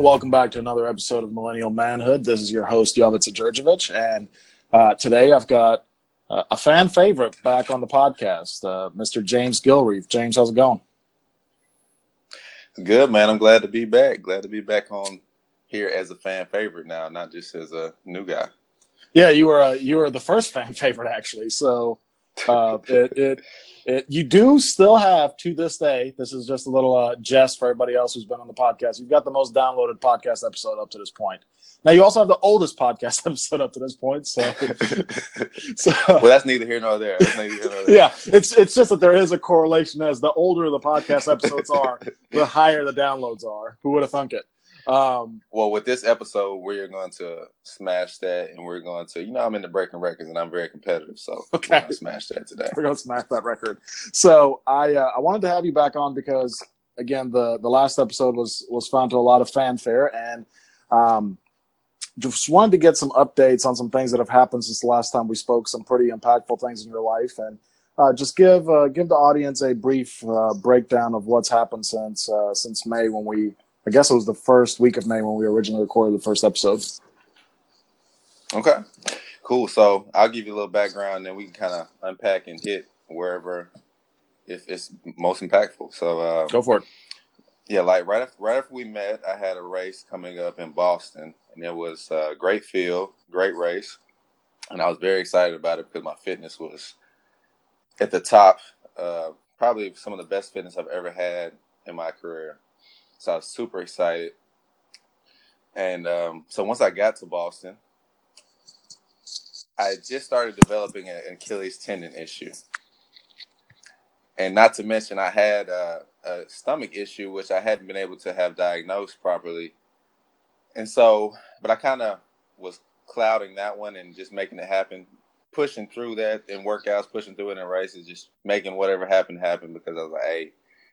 And welcome back to another episode of Millennial Manhood. This is your host, Jovica Djurdjevic. And uh, today I've got uh, a fan favorite back on the podcast, uh, Mr. James Gilreath. James, how's it going? Good, man. I'm glad to be back. Glad to be back on here as a fan favorite now, not just as a new guy. Yeah, you were uh, you were the first fan favorite actually. So uh, it, it it you do still have to this day. This is just a little uh, jest for everybody else who's been on the podcast. You've got the most downloaded podcast episode up to this point. Now you also have the oldest podcast episode up to this point. So, so well, that's neither here nor there. Neither here nor there. Yeah, it's it's just that there is a correlation as the older the podcast episodes are, the higher the downloads are. Who would have thunk it? Um, well, with this episode, we're going to smash that, and we're going to, you know, I'm into breaking records, and I'm very competitive, so okay, we're going to smash that today. We're going to smash that record. So I uh, I wanted to have you back on because again, the the last episode was was found to a lot of fanfare, and um, just wanted to get some updates on some things that have happened since the last time we spoke. Some pretty impactful things in your life, and uh, just give uh, give the audience a brief uh, breakdown of what's happened since uh, since May when we I guess it was the first week of May when we originally recorded the first episode. Okay, cool. So I'll give you a little background, and then we can kind of unpack and hit wherever if it's most impactful. So uh, go for it. Yeah, like right after, right after we met, I had a race coming up in Boston, and it was a great field, great race, and I was very excited about it because my fitness was at the top. Uh, probably some of the best fitness I've ever had in my career. So I was super excited. And um, so once I got to Boston, I just started developing an Achilles tendon issue. And not to mention, I had a, a stomach issue, which I hadn't been able to have diagnosed properly. And so, but I kind of was clouding that one and just making it happen, pushing through that in workouts, pushing through it in races, just making whatever happened happen because I was like, hey,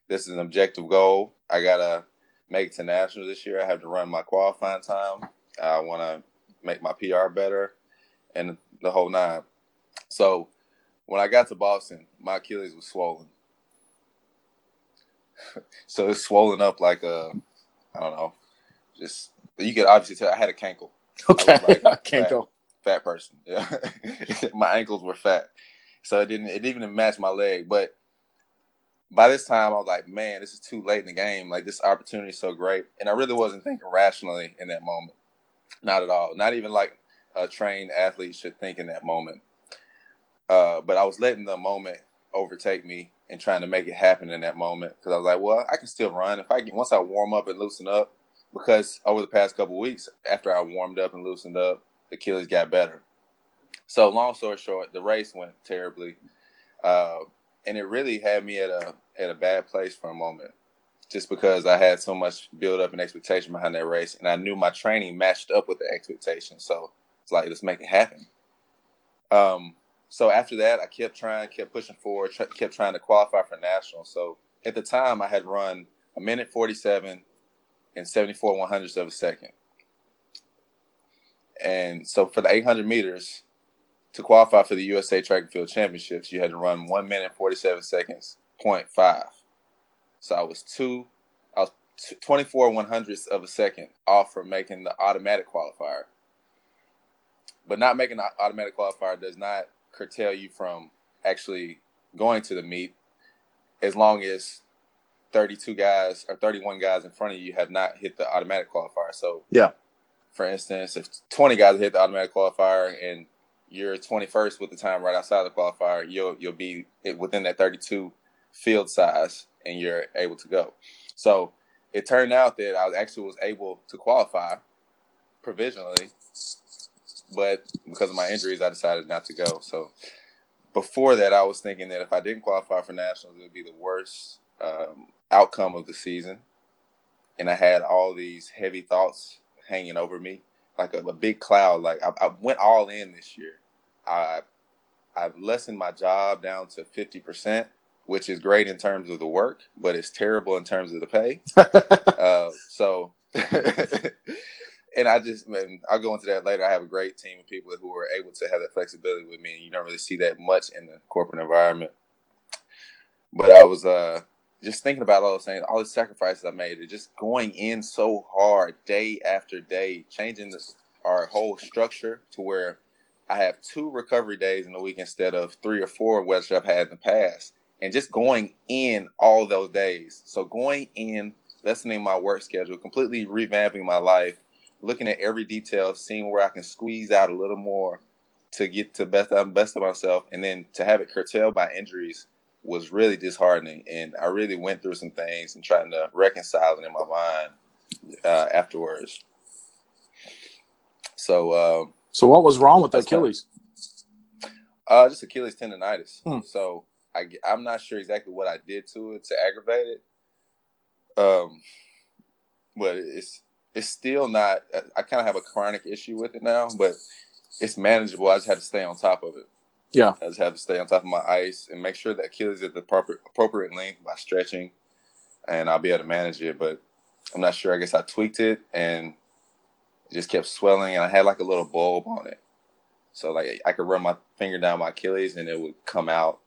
this is an objective goal. I gotta make it to nationals this year. I have to run my qualifying time. I want to make my PR better, and the whole nine. So when I got to Boston, my Achilles was swollen. so it's swollen up like a, I don't know, just you could obviously tell I had a cankle. Okay, like a cankle. Fat, fat person. Yeah, my ankles were fat, so it didn't it didn't even match my leg. But by this time, I was like, man, this is too late in the game. Like this opportunity is so great, and I really wasn't thinking rationally in that moment. Not at all. Not even like a trained athlete should think in that moment. Uh, but I was letting the moment overtake me and trying to make it happen in that moment because I was like, well, I can still run if I can once I warm up and loosen up. Because over the past couple weeks, after I warmed up and loosened up, the Achilles got better. So long story short, the race went terribly. Uh, and it really had me at a at a bad place for a moment, just because I had so much build up and expectation behind that race, and I knew my training matched up with the expectation. So it's like let's make it happen. Um, so after that, I kept trying, kept pushing forward, tra- kept trying to qualify for national. So at the time, I had run a minute forty-seven and seventy-four one hundredths of a second, and so for the eight hundred meters, to qualify for the USA Track and Field Championships, you had to run one minute forty seven seconds point five. So I was two, I was twenty four one hundredths of a second off from making the automatic qualifier. But not making the automatic qualifier does not curtail you from actually going to the meet, as long as 32 guys or 31 guys in front of you have not hit the automatic qualifier. So yeah, for instance, if 20 guys hit the automatic qualifier and you're 21st with the time right outside the qualifier, you'll you'll be within that 32 field size, and you're able to go. So it turned out that I actually was able to qualify provisionally, but because of my injuries, I decided not to go. So before that, I was thinking that if I didn't qualify for nationals, it would be the worst um, outcome of the season, and I had all these heavy thoughts hanging over me like a, a big cloud. Like I, I, went all in this year. I I've lessened my job down to fifty percent, which is great in terms of the work, but it's terrible in terms of the pay. uh, so, and I just, man, I'll go into that later. I have a great team of people who are able to have that flexibility with me. And you don't really see that much in the corporate environment. But I was, uh, just thinking about all those things, all the sacrifices I made, and just going in so hard day after day, changing this, our whole structure to where I have two recovery days in the week instead of three or four, which I've had in the past, and just going in all those days. So going in, lessening my work schedule, completely revamping my life, looking at every detail, seeing where I can squeeze out a little more to get to best best of myself, and then to have it curtailed by injuries was really disheartening. And I really went through some things and trying to reconcile it in my mind uh, afterwards. So, uh, so what was wrong with Achilles? Uh, just Achilles tendonitis. Hmm. So I, I'm not sure exactly what I did to it to aggravate it. Um, but it's it's still not. I kind of have a chronic issue with it now, but it's manageable. I just have to stay on top of it. Yeah. I just have to stay on top of my ice and make sure that Achilles is at the proper appropriate length by stretching, and I'll be able to manage it. But I'm not sure. I guess I tweaked it and it just kept swelling, and I had like a little bulb on it. So like I could run my finger down my Achilles and it would come out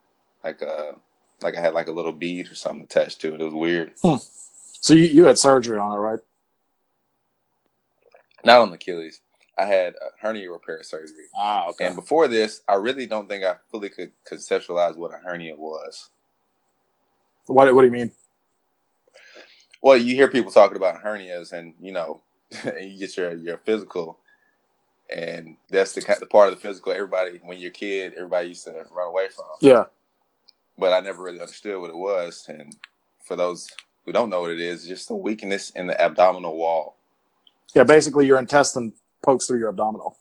like a like I had like a little bead or something attached to it. It was weird. Hmm. So you, you had surgery on it, right? Not on Achilles. I had a hernia repair surgery. Ah, okay. And before this, I really don't think I fully could conceptualize what a hernia was. What What do you mean? Well, you hear people talking about hernias, and you know, you get your your physical, and that's the the part of the physical. Everybody, when you're a kid, everybody used to run away from. Yeah. But I never really understood what it was, and for those who don't know what it is, just a weakness in the abdominal wall. Yeah, basically your intestine pokes through your abdominal.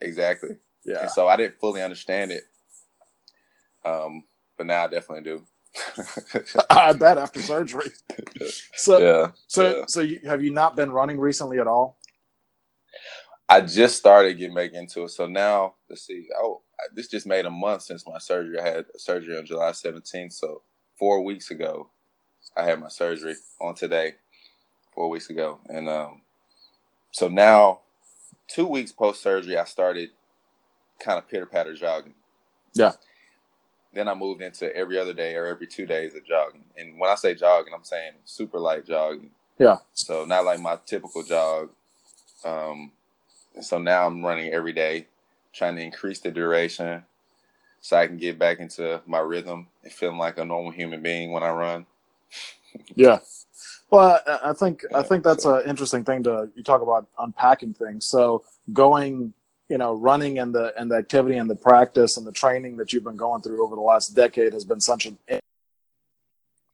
Exactly. Yeah. And so I didn't fully understand it. Um, but now I definitely do. I bet after surgery. So yeah. so yeah. so you, have you not been running recently at all? I just started getting back into it. So now let's see. Oh, this just made a month since my surgery. I had surgery on July 17th. So four weeks ago, I had my surgery on today, four weeks ago. And um, so now, two weeks post surgery, I started kind of pitter patter jogging. Yeah. Then I moved into every other day or every two days of jogging. And when I say jogging, I'm saying super light jogging. Yeah. So not like my typical jog. Um, so now I'm running every day, trying to increase the duration so I can get back into my rhythm and feeling like a normal human being when I run. Yeah. Well, I I think I think that's an interesting thing to you talk about unpacking things. So going, you know, running and the and the activity and the practice and the training that you've been going through over the last decade has been such an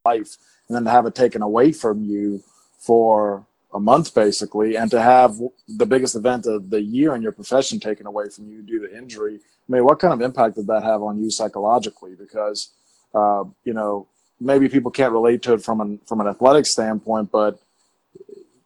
life, and then to have it taken away from you for a month basically, and to have the biggest event of the year in your profession taken away from you due to injury. I mean, what kind of impact did that have on you psychologically? Because uh, you know, maybe people can't relate to it from an from an athletic standpoint, but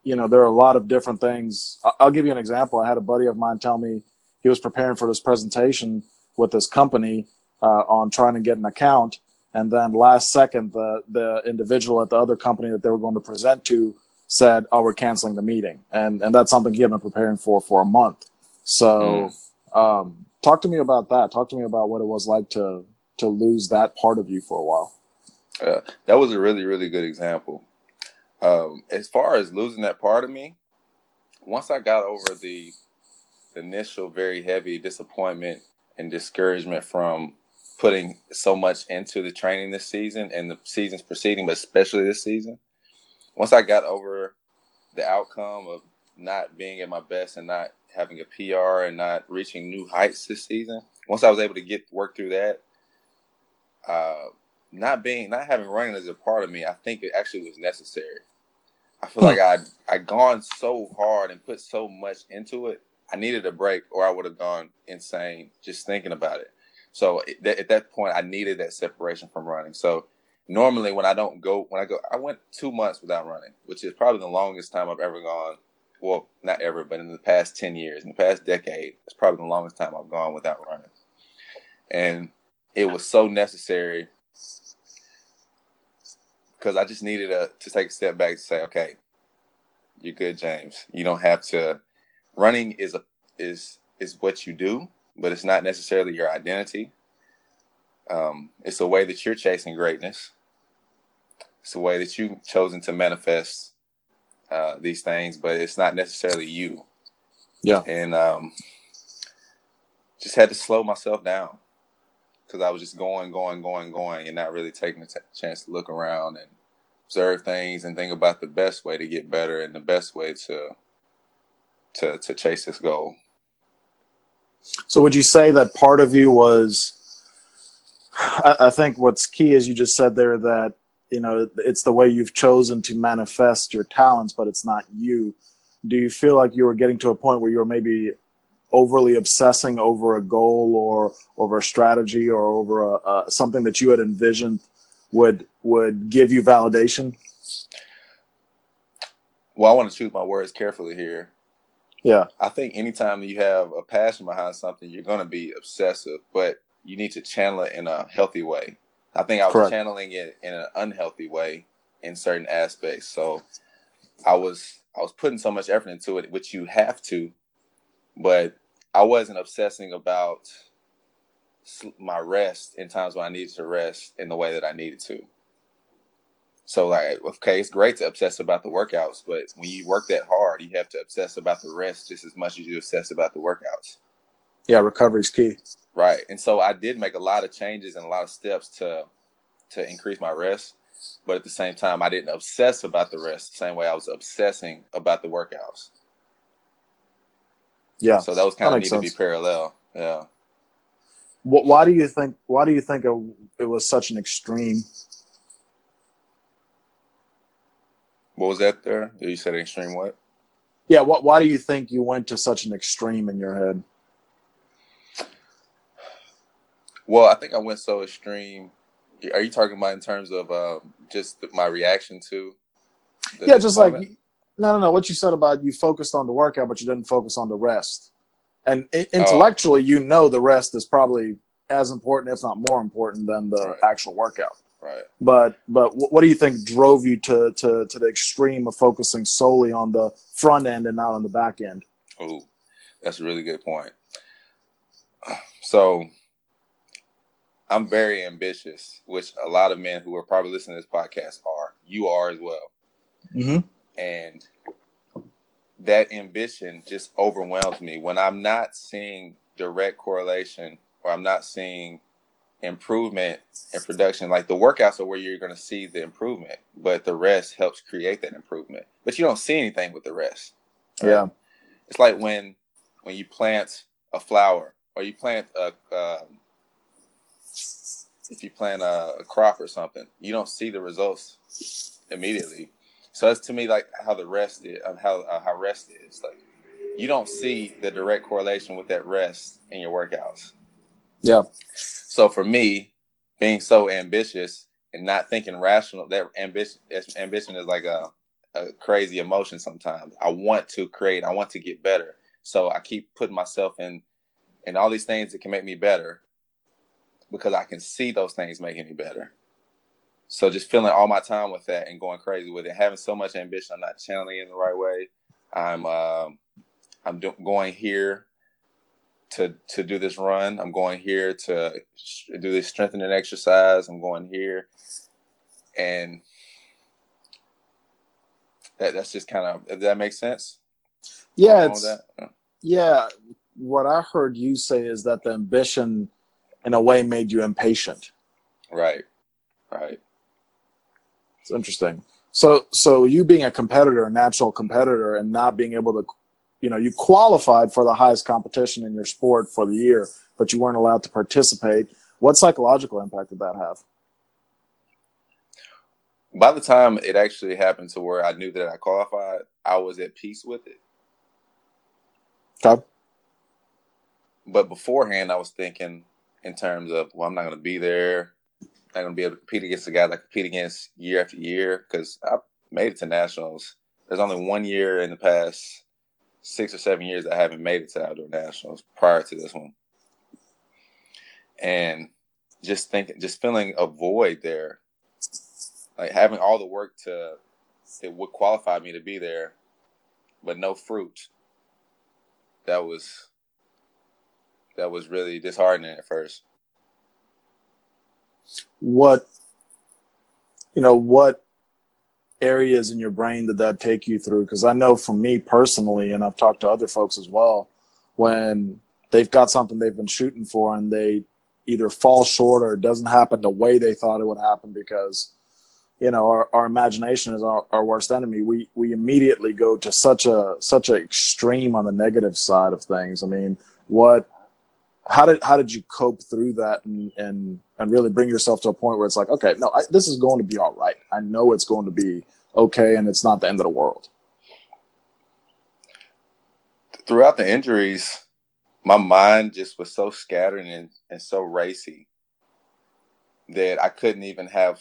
you know, there are a lot of different things. I'll give you an example. I had a buddy of mine tell me he was preparing for this presentation with this company uh, on trying to get an account, and then last second, the the individual at the other company that they were going to present to said, "Oh, we're canceling the meeting," and and that's something he had been preparing for for a month. So, um, talk to me about that. Talk to me about what it was like to to lose that part of you for a while. That was a really, really good example. Um, as far as losing that part of me, once I got over the initial very heavy disappointment and discouragement from putting so much into the training this season and the seasons preceding, but especially this season, once I got over the outcome of not being at my best and not having a PR and not reaching new heights this season, once I was able to get work through that, uh, not being not having running as a part of me, I think it actually was necessary. I feel Hmm. like I'd I'd gone so hard and put so much into it. I needed a break, or I would have gone insane just thinking about it. So that, at that point, I needed that separation from running. So normally, when I don't go, when I go, I went two months without running, which is probably the longest time I've ever gone. Well, not ever, but in the past ten years, in the past decade, it's probably the longest time I've gone without running. And it was so necessary because I just needed a, to take a step back to say, okay, you're good, James. You don't have to. Running is a is is what you do, but it's not necessarily your identity. Um, it's a way that you're chasing greatness. It's the way that you've chosen to manifest uh, these things, but it's not necessarily you. Yeah. And um, just had to slow myself down because I was just going, going, going, going, and not really taking a t- chance to look around and observe things and think about the best way to get better and the best way to to to chase this goal. So would you say that part of you was? I, I think what's key is you just said there that you know it's the way you've chosen to manifest your talents, but it's not you. Do you feel like you were getting to a point where you were maybe overly obsessing over a goal or over a strategy or over a, uh, something that you had envisioned would would give you validation? Well, I want to choose my words carefully here. Yeah. I think anytime you have a passion behind something, you're going to be obsessive, but you need to channel it in a healthy way. I think I was Correct. channeling it in an unhealthy way in certain aspects. So I was I was putting so much effort into it, which you have to, but I wasn't obsessing about my rest in times when I needed to rest in the way that I needed to. So like, okay, it's great to obsess about the workouts, but when you work that hard, you have to obsess about the rest just as much as you obsess about the workouts. Yeah, recovery is key. Right, and so I did make a lot of changes and a lot of steps to to increase my rest, but at the same time, I didn't obsess about the rest the same way I was obsessing about the workouts. Yeah. So those kind of need sense. to be parallel. Yeah. What, Why do you think? Why do you think it was such an extreme? What was that there? You said extreme what? Yeah. What? Why do you think you went to such an extreme in your head? Well, I think I went so extreme. Are you talking about in terms of um, just my reaction to? Yeah, just like no, no, no. What you said about you focused on the workout, but you didn't focus on the rest. And oh. intellectually, oh. you know the rest is probably as important, if not more important, than the right. actual workout. Right. But but what do you think drove you to to to the extreme of focusing solely on the front end and not on the back end? Oh, that's a really good point. So I'm very ambitious, which a lot of men who are probably listening to this podcast are. You are as well. Mm-hmm. And that ambition just overwhelms me when I'm not seeing direct correlation or I'm not seeing improvement in production. Like the workouts are where you're going to see the improvement, but the rest helps create that improvement. But you don't see anything with the rest. Right? Yeah, it's like when when you plant a flower or you plant a uh, if you plant a, a crop or something, you don't see the results immediately. So that's to me like how the rest is, how uh, how rest is. Like you don't see the direct correlation with that rest in your workouts. Yeah. So for me, being so ambitious and not thinking rational, that ambition ambition is like a, a crazy emotion sometimes. I want to create, I want to get better. So I keep putting myself in in all these things that can make me better because I can see those things making me better. So just filling all my time with that and going crazy with it, having so much ambition, I'm not channeling it in the right way. I'm um, I'm do- going here to to do this run. I'm going here to do this strengthening exercise. I'm going here, and that that's just kind of. Does that make sense? Yeah, it's, yeah. What I heard you say is that the ambition, in a way, made you impatient. Right. Right. It's interesting. So, so you being a competitor, a natural competitor, and not being able to, you know, you qualified for the highest competition in your sport for the year, but you weren't allowed to participate. What psychological impact did that have? By the time it actually happened to where I knew that I qualified, I was at peace with it. Okay. But beforehand, I was thinking in terms of, well, I'm not going to be there not going to be able to compete against the guys I compete against year after year because I made it to nationals. There's only one year in the past six or seven years I haven't made it to outdoor nationals prior to this one, and just thinking, just feeling a void there, like having all the work to it would qualify me to be there, but no fruit. That was that was really disheartening at first what you know what areas in your brain did that take you through? Because I know for me personally, and I've talked to other folks as well, when they've got something they've been shooting for and they either fall short or it doesn't happen the way they thought it would happen because you know our, our imagination is our, our worst enemy we we immediately go to such a such an extreme on the negative side of things i mean what how did how did you cope through that and and and really bring yourself to a point where it's like okay no I, this is going to be all right i know it's going to be okay and it's not the end of the world throughout the injuries my mind just was so scattered and, and so racy that I couldn't even have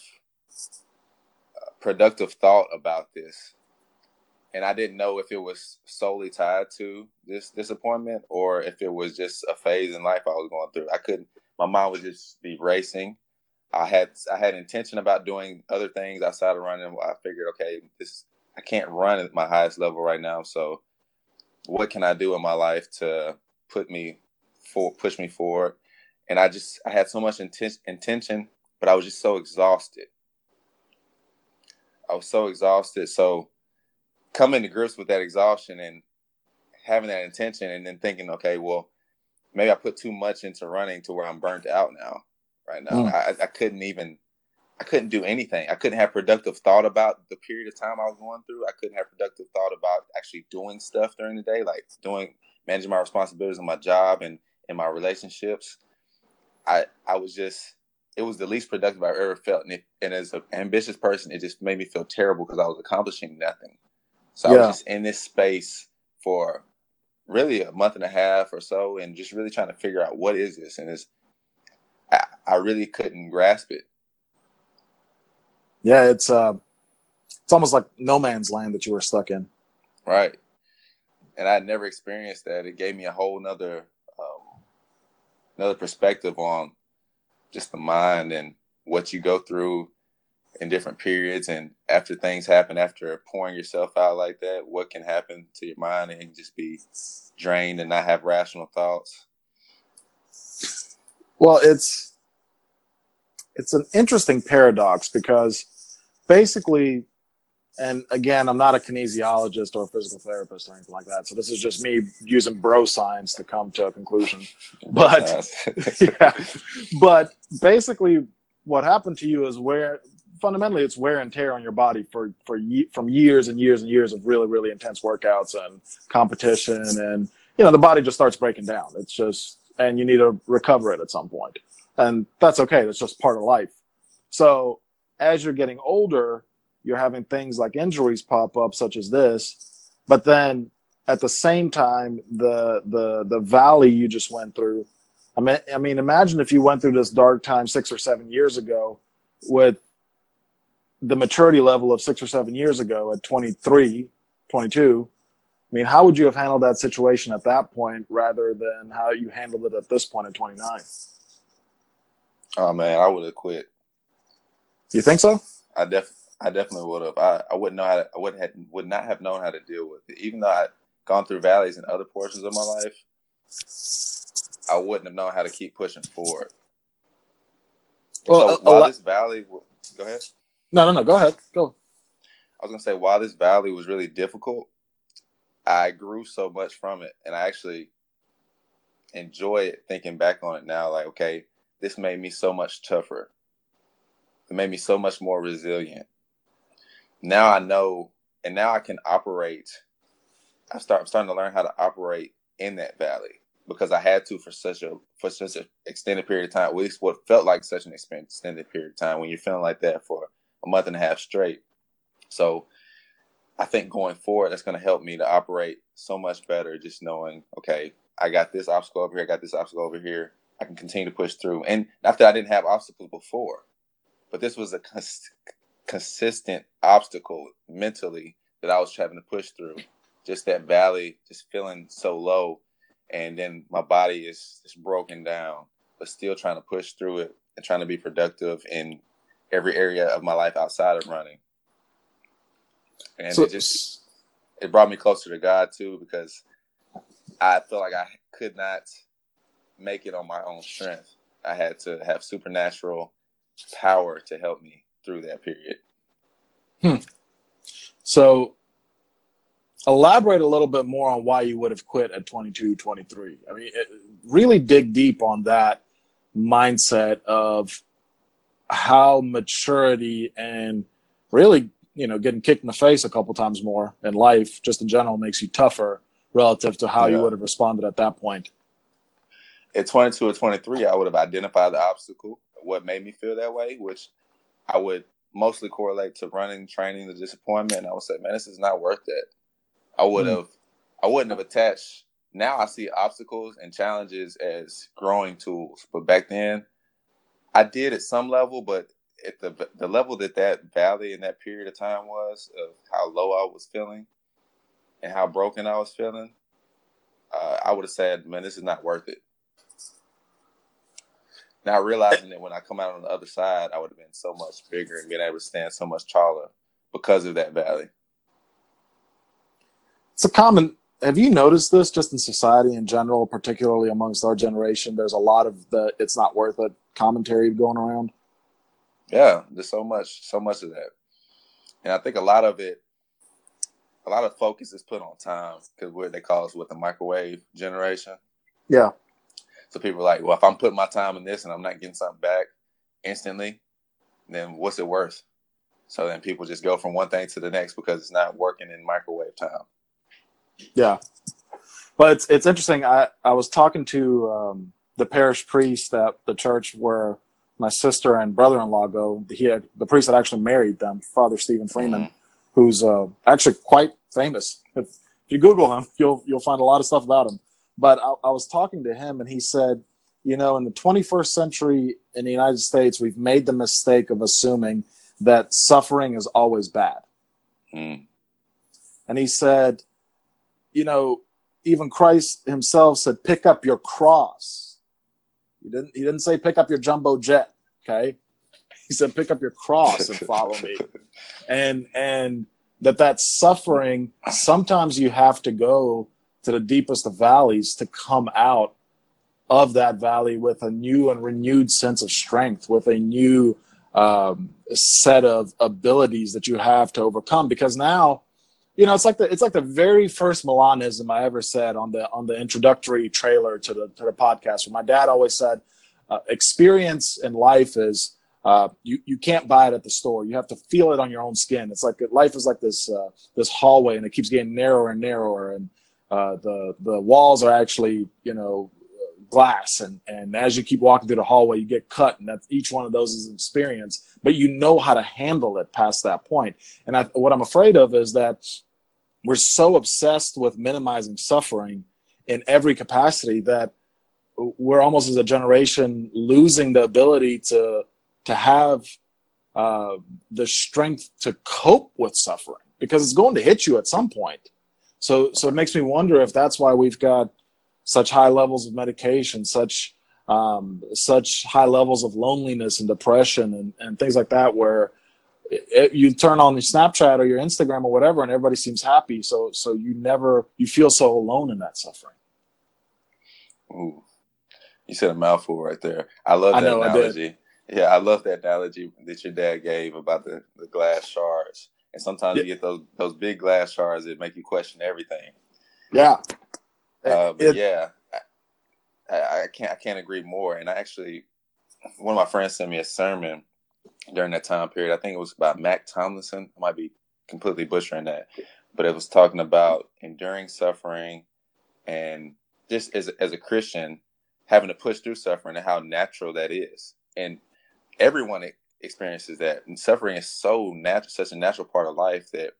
productive thought about this. And I didn't know if it was solely tied to this disappointment or if it was just a phase in life I was going through. I couldn't my mind would just be racing. I had I had intention about doing other things outside of running. I figured, okay, this I can't run at my highest level right now. So what can I do in my life to put me for push me forward. And I just I had so much inten- intention, but I was just so exhausted. I was so exhausted. So coming to grips with that exhaustion and having that intention and then thinking, okay, well, maybe I put too much into running to where I'm burnt out now. Right now. Mm. I, I couldn't even I couldn't do anything. I couldn't have productive thought about the period of time I was going through. I couldn't have productive thought about actually doing stuff during the day, like doing managing my responsibilities in my job and in my relationships, I I was just it was the least productive I've ever felt. And, it, and as an ambitious person, it just made me feel terrible because I was accomplishing nothing. So yeah. I was just in this space for really a month and a half or so, and just really trying to figure out what is this. And it's I, I really couldn't grasp it. Yeah, it's uh, it's almost like no man's land that you were stuck in. Right and I never experienced that. It gave me a whole nother um, another perspective on just the mind and what you go through in different periods and after things happen after pouring yourself out like that what can happen to your mind and just be drained and not have rational thoughts well it's it's an interesting paradox because basically and again, I'm not a kinesiologist or a physical therapist or anything like that. So this is just me using bro science to come to a conclusion. But yeah, but basically, what happened to you is where fundamentally it's wear and tear on your body for for from years and years and years of really really intense workouts and competition, and you know the body just starts breaking down. It's just and you need to recover it at some point, and that's okay. That's just part of life. So as you're getting older you're having things like injuries pop up such as this but then at the same time the the the valley you just went through i mean i mean imagine if you went through this dark time 6 or 7 years ago with the maturity level of 6 or 7 years ago at 23 22 I mean, how would you have handled that situation at that point rather than how you handled it at this point at 29? Oh man, I would have quit. You think so? I definitely I definitely would have. I, I wouldn't know how to, I would have would not have known how to deal with it. Even though I'd gone through valleys in other portions of my life, I wouldn't have known how to keep pushing forward. Well, so while this valley, go ahead. No, no, no. Go ahead. Go. I was gonna say while this valley was really difficult, I grew so much from it, and I actually enjoy it. Thinking back on it now, like okay, this made me so much tougher. It made me so much more resilient now I know, and now I can operate. I start I'm starting to learn how to operate in that valley because I had to for such a for such an extended period of time. At least what felt like such an extended period of time when you're feeling like that for a month and a half straight. So I think going forward, that's going to help me to operate so much better. Just knowing, okay, I got this obstacle over here, I got this obstacle over here. I can continue to push through. And not that I didn't have obstacles before, but this was a consistent obstacle mentally that I was having to push through. Just that valley, just feeling so low, and then my body is just broken down, but still trying to push through it and trying to be productive in every area of my life outside of running. And so, it just it brought me closer to God too because I felt like I could not make it on my own strength. I had to have supernatural power to help me through that period. Hmm. So elaborate a little bit more on why you would have quit at 22, 23. I mean, really dig deep on that mindset of how maturity and really, you know, getting kicked in the face a couple times more in life, just in general, makes you tougher relative to how yeah. you would have responded at that point. At 22 or 23, I would have identified the obstacle, what made me feel that way, which I would mostly correlate to running, training, the disappointment. I would say, man, this is not worth it. I would have, mm. I wouldn't have attached. Now I see obstacles and challenges as growing tools, but back then, I did at some level, but at the the level that that valley in that period of time was of how low I was feeling and how broken I was feeling, uh, I would have said, "Man, this is not worth it." Now realizing that when I come out on the other side, I would have been so much bigger and been able to stand so much taller because of that valley. It's a common have you noticed this just in society in general particularly amongst our generation? There's a lot of the it's not worth it commentary going around? Yeah there's so much so much of that. And i think a lot of it a lot of focus is put on time because what they call us with the microwave generation. Yeah. So people are like well if i'm putting my time in this and i'm not getting something back instantly then what's it worth? So then people just go from one thing to the next because it's not working in microwave time. Yeah, but it's it's interesting. I I was talking to um, the parish priest at the church where my sister and brother-in-law go. He had, the priest that actually married them, Father Stephen Freeman, mm-hmm. who's uh, actually quite famous. If, if you Google him, you'll you'll find a lot of stuff about him. But I, I was talking to him, and he said, you know, in the 21st century in the United States, we've made the mistake of assuming that suffering is always bad. Mm. And he said, you know, even Christ himself said, pick up your cross. He didn't, he didn't say pick up your jumbo jet. Okay. He said, pick up your cross and follow me. And, and that that suffering, sometimes you have to go to the deepest of valleys to come out of that valley with a new and renewed sense of strength, with a new um, set of abilities that you have to overcome. Because now, you know, it's like the it's like the very first Milanism I ever said on the on the introductory trailer to the to the podcast. Where my dad always said, uh, "Experience in life is uh, you you can't buy it at the store. You have to feel it on your own skin. It's like life is like this uh, this hallway, and it keeps getting narrower and narrower, and uh, the the walls are actually you know glass and and as you keep walking through the hallway you get cut and that each one of those is an experience but you know how to handle it past that point. point and I, what i'm afraid of is that we're so obsessed with minimizing suffering in every capacity that we're almost as a generation losing the ability to to have uh, the strength to cope with suffering because it's going to hit you at some point. So so it makes me wonder if that's why we've got such high levels of medication, such um, such high levels of loneliness and depression and, and things like that, where it, it, you turn on your Snapchat or your Instagram or whatever, and everybody seems happy. So so you never you feel so alone in that suffering. Ooh, you said a mouthful right there. I love that I know, analogy. I yeah, I love that analogy that your dad gave about the, the glass shards. And sometimes yeah. you get those those big glass shards that make you question everything. Yeah, uh, but it, yeah, I, I, can't I can't agree more. And I actually, one of my friends sent me a sermon during that time period. I think it was about Mac Tomlinson. I might be completely butchering that, but it was talking about enduring suffering and just as as a Christian having to push through suffering and how natural that is. And everyone experiences that. And suffering is so natural, such a natural part of life that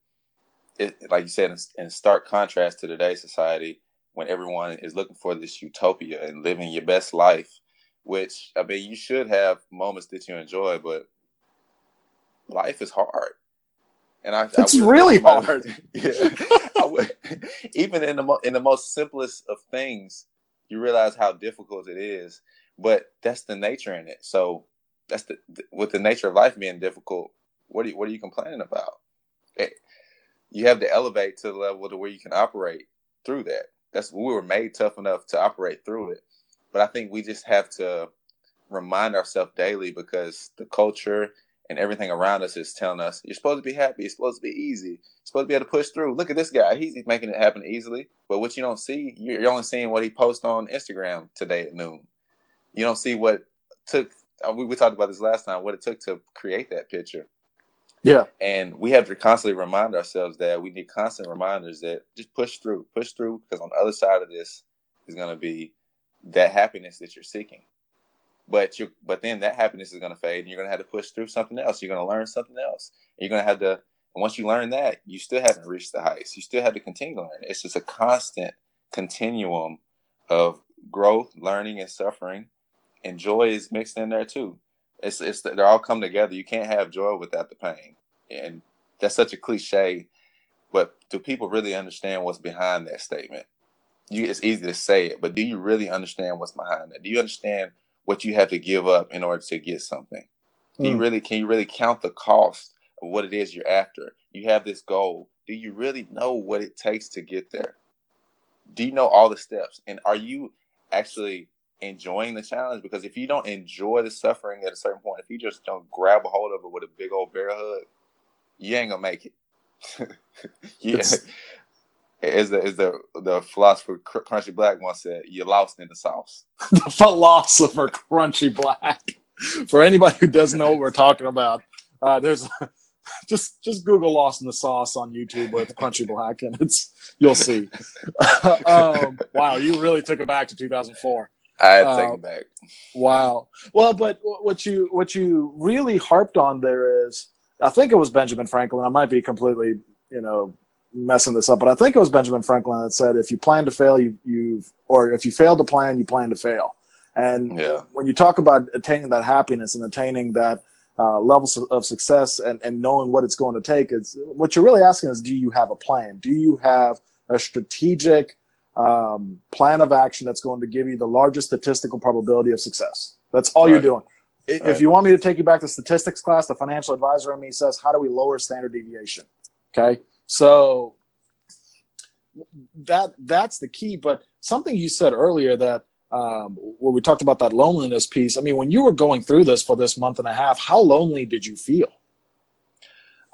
it, like you said, in, in stark contrast to today's society, when everyone is looking for this utopia and living your best life, which I mean, you should have moments that you enjoy, but life is hard. And I, it's I really hard. yeah, would, even in the in the most simplest of things, you realize how difficult it is. But that's the nature in it. So that's the with the nature of life being difficult. What are you, what are you complaining about? It, eh, you have to elevate to the level to where you can operate through that that's we were made tough enough to operate through it. But I think we just have to remind ourselves daily because the culture and everything around us is telling us you're supposed to be happy, it's supposed to be easy, you're supposed to be able to push through. Look at this guy, he's making it happen easily. But what you don't see, you're only seeing what he posted on Instagram today at noon. You don't see what took. Uh, we, we talked about this last time. What it took to create that picture. Yeah. And we have to constantly remind ourselves that we need constant reminders that just push through, push through, because on the other side of this is going to be that happiness that you're seeking. But you, but then that happiness is going to fade, and you're going to have to push through something else. You're going to learn something else. You're going to have to. Once you learn that, you still haven't reached the heights. You still have to continue to learn. It's just a constant continuum of growth, learning, and suffering. And joy is mixed in there too. It's it's they all come together. You can't have joy without the pain, and that's such a cliche. But do people really understand what's behind that statement? You, it's easy to say it, but do you really understand what's behind that? Do you understand what you have to give up in order to get something? Do you Mm. really can you really count the cost of what it is you're after? You have this goal. Do you really know what it takes to get there? Do you know all the steps? And are you actually enjoying the challenge? Because if you don't enjoy the suffering at a certain point, if you just don't grab a hold of it with a big old bear hug, you ain't gonna make it. yeah. It's- As the as the the philosopher Crunchy Black once said, "You're lost in the sauce." the philosopher Crunchy Black. For anybody who doesn't know what we're talking about, uh, there's just just Google "Lost in the Sauce" on YouTube with Crunchy Black, and it's you'll see. um, wow, you really took it back to 2004. I had to Uh, take it back. Wow. Well, but what you what you really harped on there is, I think it was Benjamin Franklin. I might be completely, you know, messing this up, but I think it was Benjamin Franklin that said, "If you plan to fail, you you or if you fail to plan, you plan to fail." And Yeah. when you talk about attaining that happiness and attaining that uh, levels of- success and, and knowing what it's going to take, it's what you're really asking is, do you have a plan? Do you have a strategic um, plan of action that's going to give you the largest statistical probability of success? That's all you're doing. If Right. you want me to take you back to statistics class, the financial advisor in me says, how do we lower standard deviation? Okay, so that that's the key. But something you said earlier that um, where we talked about that loneliness piece. I mean, when you were going through this for this month and a half, how lonely did you feel?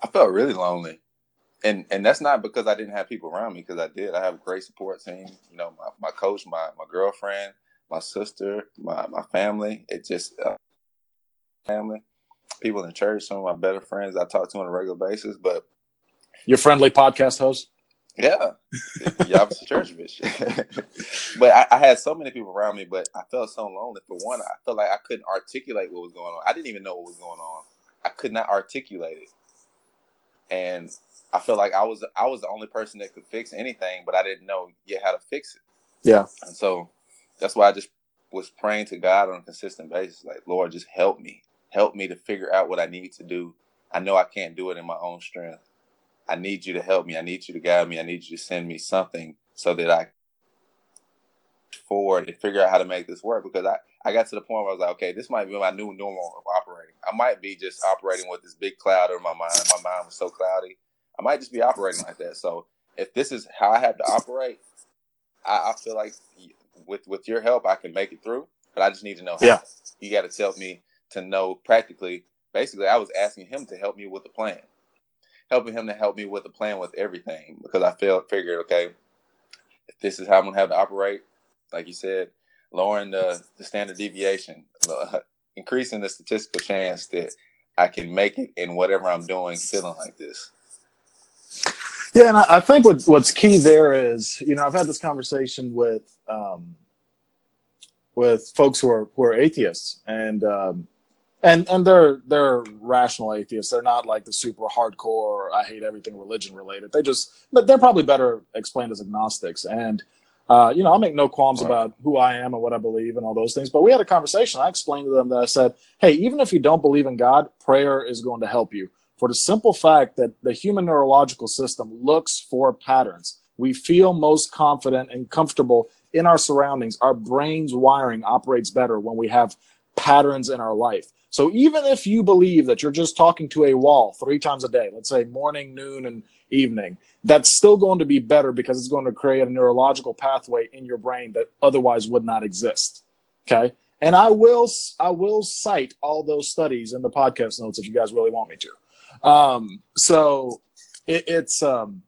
I felt really lonely, and and that's not because I didn't have people around me. Because I did. I have a great support team. You know, my, my coach, my my girlfriend, my sister, my my family. It just uh, family, people in church. Some of my better friends I talk to on a regular basis. But Your friendly podcast host. yeah, yeah, I was a church bitch. but I, I had so many people around me, but I felt so lonely. For one, I felt like I couldn't articulate what was going on. I didn't even know what was going on. I could not articulate it, and I felt like I was I was the only person that could fix anything, but I didn't know yet how to fix it. Yeah. And so that's why I just was praying to God on a consistent basis, like Lord, just help me, help me to figure out what I need to do. I know I can't do it in my own strength. I need you to help me. I need you to guide me. I need you to send me something so that I forward and figure out how to make this work. Because I, I got to the point where I was like, okay, this might be my new normal of operating. I might be just operating with this big cloud in my mind. My mind was so cloudy. I might just be operating like that. So if this is how I have to operate, I, I feel like with with your help, I can make it through. But I just need to know how. Yeah. You got to tell me to know practically. Basically, I was asking him to help me with the plan, helping him to help me with the plan with everything because I felt figured okay, if this is how I'm gonna have to operate, like you said, lowering the, the standard deviation, uh, increasing the statistical chance that I can make it in whatever I'm doing, feeling like this. Yeah, and I, think what, what's key there is, you know, I've had this conversation with um, with folks who are who are atheists, and um, and and they're they're rational atheists. They're not like the super hardcore. I hate everything religion related. They just, but they're probably better explained as agnostics. And uh, you know, I'll make no qualms Right. about who I am and what I believe and all those things. But we had a conversation. I explained to them that I said, hey, even if you don't believe in God, prayer is going to help you for the simple fact that the human neurological system looks for patterns. We feel most confident and comfortable in our surroundings. Our brain's wiring operates better when we have patterns in our life. So even if you believe that you're just talking to a wall three times a day, let's say morning, noon, and evening, that's still going to be better because it's going to create a neurological pathway in your brain that otherwise would not exist. Okay. and I will I will cite all those studies in the podcast notes if you guys really want me to. Um, so it, it's um,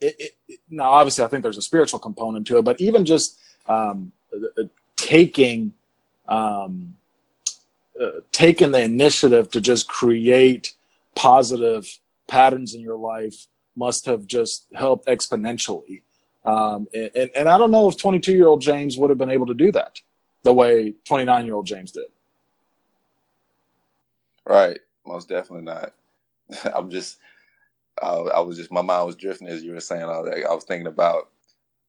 it, it, now obviously I think there's a spiritual component to it, but even just um, taking um, uh, taking the initiative to just create positive patterns in your life must have just helped exponentially. Um, and, and I don't know if 22 year old James would have been able to do that the way 29 year old James did. Right. Most definitely not. I'm just, uh, I was just, my mind was drifting as you were saying all that. I was thinking about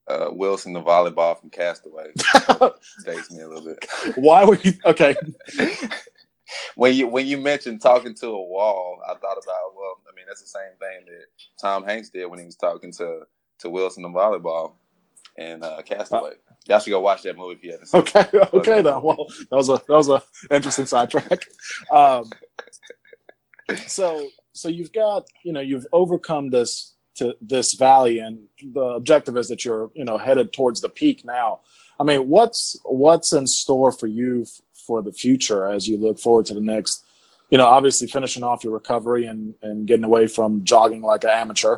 uh, Wilson, the volleyball from Castaway. Dates me a little bit. Why were you, okay. when you when you mentioned talking to a wall, I thought about well, I mean that's the same thing that Tom Hanks did when he was talking to to Wilson the volleyball and uh, Castaway. Y'all should go watch that movie if you haven't seen Okay, it. okay, then. Well, that was a that was a interesting sidetrack. Um, so so you've got you know you've overcome this to this valley, and the objective is that you're you know headed towards the peak now. I mean, what's what's in store for you for the future as you look forward to the next? You know, obviously finishing off your recovery and and getting away from jogging like an amateur.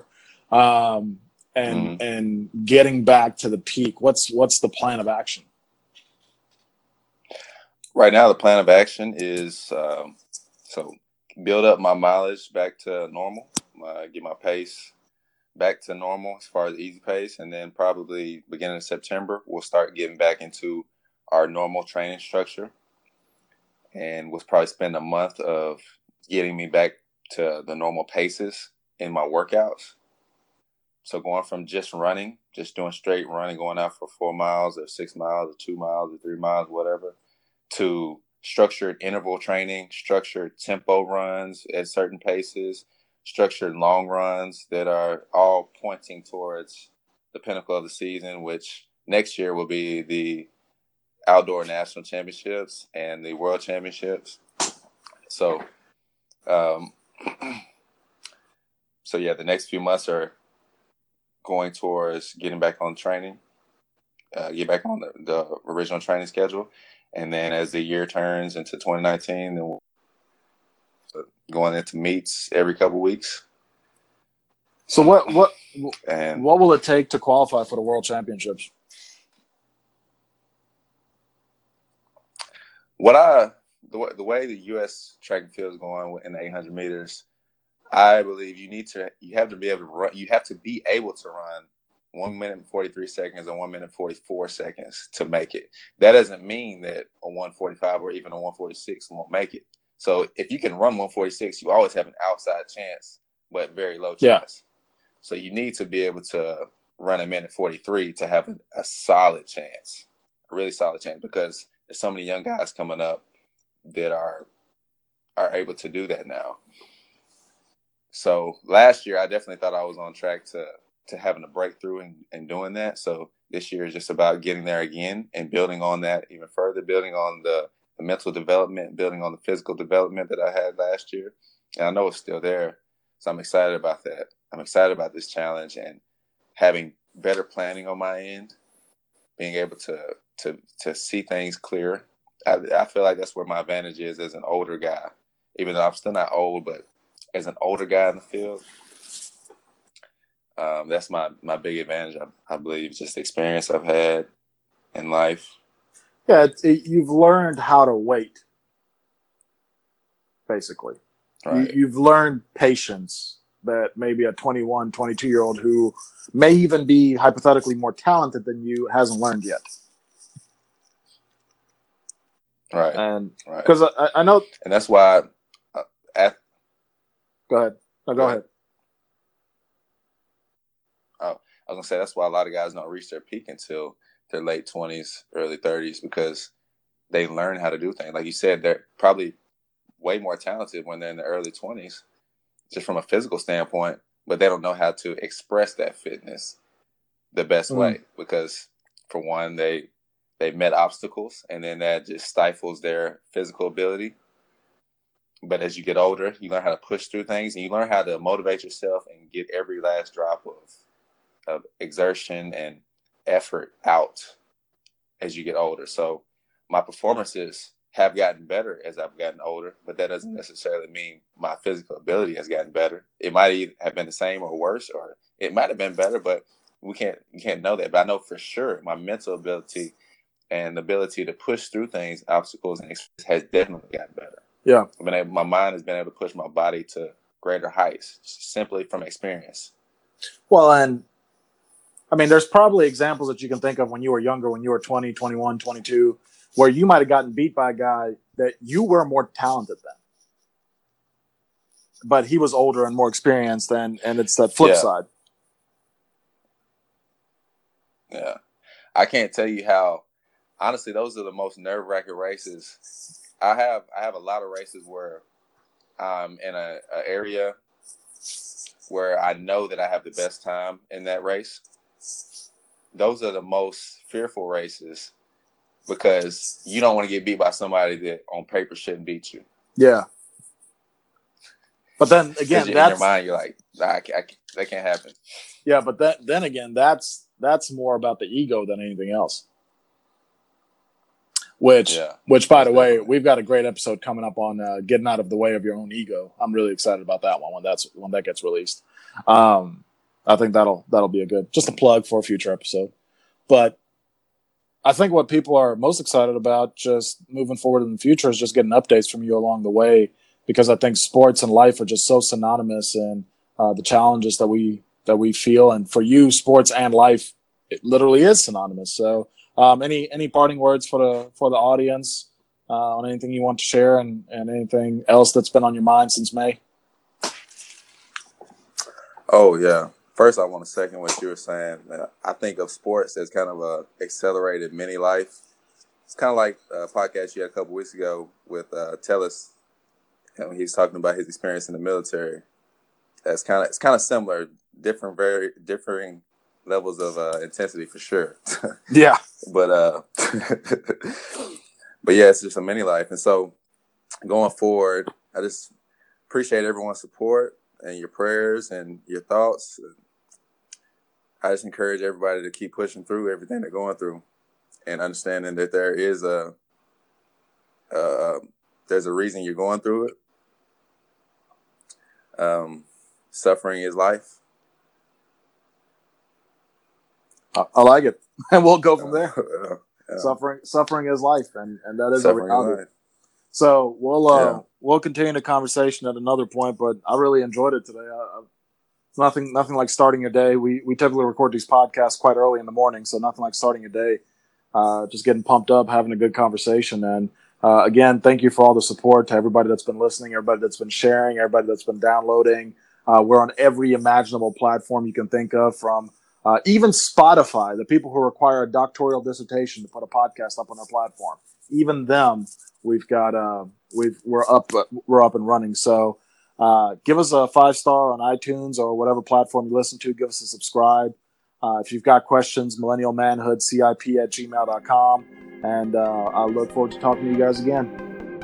Um, and mm. and getting back to the peak what's what's the plan of action right now the plan of action is um, so build up my mileage back to normal uh, get my pace back to normal as far as easy pace and then probably beginning of september we'll start getting back into our normal training structure. And we'll probably spend a month of getting me back to the normal paces in my workouts. So going from just running, just doing straight running, going out for four miles or six miles or two miles or three miles, whatever, to structured interval training, structured tempo runs at certain paces, structured long runs that are all pointing towards the pinnacle of the season, which next year will be the outdoor national championships and the world championships. So, um, so yeah, the next few months are going towards getting back on training, uh, get back on the, the, original training schedule, and then as the year turns into 2019, then we'll going into meets every couple weeks. So what what and what will it take to qualify for the World Championships? What I the way, the way the U.S. track and field is going in the 800 meters, I believe you need to you have to be able to run you have to be able to run one minute and 43 seconds and one minute and 44 seconds to make it. That doesn't mean that a 145 or even a 146 won't make it. So if you can run 146, you always have an outside chance, but very low chance. Yeah. So you need to be able to run a minute 43 to have a, solid chance, a really solid chance, because there's so many young guys coming up that are are able to do that now. So last year, I definitely thought I was on track to to having a breakthrough and, and doing that. So this year is just about getting there again and building on that even further, building on the, the mental development, building on the physical development that I had last year. And I know it's still there. So I'm excited about that. I'm excited about this challenge and having better planning on my end, being able to to to see things clear. I, I feel like that's where my advantage is as an older guy, even though I'm still not old, but as an older guy in the field, um, that's my my big advantage. I, I, believe just the experience I've had in life. Yeah, it, you've learned how to wait. Basically, right. you, you've learned patience that maybe a 21, 22 year old who may even be hypothetically more talented than you hasn't learned yet. Right. And because right. I, I, know, and that's why uh, at, Go ahead. No, go, go ahead. ahead. Oh, I was gonna say that's why a lot of guys don't reach their peak until their late twenties, early thirties, because they learn how to do things. Like you said, they're probably way more talented when they're in the early twenties, just from a physical standpoint, but they don't know how to express that fitness the best mm. way because for one, they they've met obstacles and then that just stifles their physical ability but as you get older, you learn how to push through things and you learn how to motivate yourself and get every last drop of, of exertion and effort out as you get older. So my performances have gotten better as I've gotten older, but that doesn't mm. necessarily mean my physical ability has gotten better. It might have been the same or worse, or it might have been better, but we can't we can't know that. But I know for sure my mental ability and the ability to push through things, obstacles, and has definitely gotten better. Yeah, I mean, my mind has been able to push my body to greater heights simply from experience. Well, and I mean, there's probably examples that you can think of when you were younger, when you were 20, 21, 22, where you might have gotten beat by a guy that you were more talented than. But he was older and more experienced, and and it's that flip Yeah. side. Yeah. I can't tell you how honestly those are the most nerve wracking races. I have I have a lot of races where I'm in a, a area where I know that I have the best time in that race. Those are the most fearful races because you don't want to get beat by somebody that on paper shouldn't beat you. Yeah. But then again, you- in your that's mind, you're like, nah, I, ca- I, ca- that can't happen. yeah. But that then again, that's that's more about the ego than anything else. Which, Yeah. which by the way, we've got a great episode coming up on uh, getting out of the way of your own ego. I'm really excited about that one when that's when that gets released. Um, I think that'll that'll be a good just a plug for a future episode. But I think what people are most excited about just moving forward in the future is just getting updates from you along the way because I think sports and life are just so synonymous and uh, the challenges that we that we feel and for you sports and life it literally is synonymous. So um, any any parting words for the for the audience uh, on anything you want to share and, and anything else that's been on your mind since May? Oh yeah. First, I want to second what you were saying. Uh, I think of sports as kind of a accelerated mini life. It's kind of like a podcast you had a couple weeks ago with uh, and when he was talking about his experience in the military. That's kind of it's kind of similar, different, very differing levels of uh, intensity for sure. Yeah, but uh but yeah it's just a mini life and so going forward i just appreciate everyone's support and your prayers and your thoughts i just encourage everybody to keep pushing through everything they're going through and understanding that there is a uh, there's a reason you're going through it um suffering is life I, I like it, and we'll go from there. Uh, yeah. Suffering suffering is life, and and that is a is reality. So we'll uh, Yeah. we'll continue the conversation at another point, but I really enjoyed it today. I, nothing nothing like starting your day. We we typically record these podcasts quite early in the morning, so nothing like starting your day. Uh, just getting pumped up, having a good conversation, and uh, again, thank you for all the support to everybody that's been listening, everybody that's been sharing, everybody that's been downloading. Uh, we're on every imaginable platform you can think of, from uh, even Spotify, the people who require a doctoral dissertation to put a podcast up on their platform. Even them, we've got uh, we've we're up we're up and running. So uh, give us a five star on iTunes or whatever platform you listen to. Give us a subscribe. Uh, if you've got questions, millennial manhood cip at gmail.com. And uh, I look forward to talking to you guys again.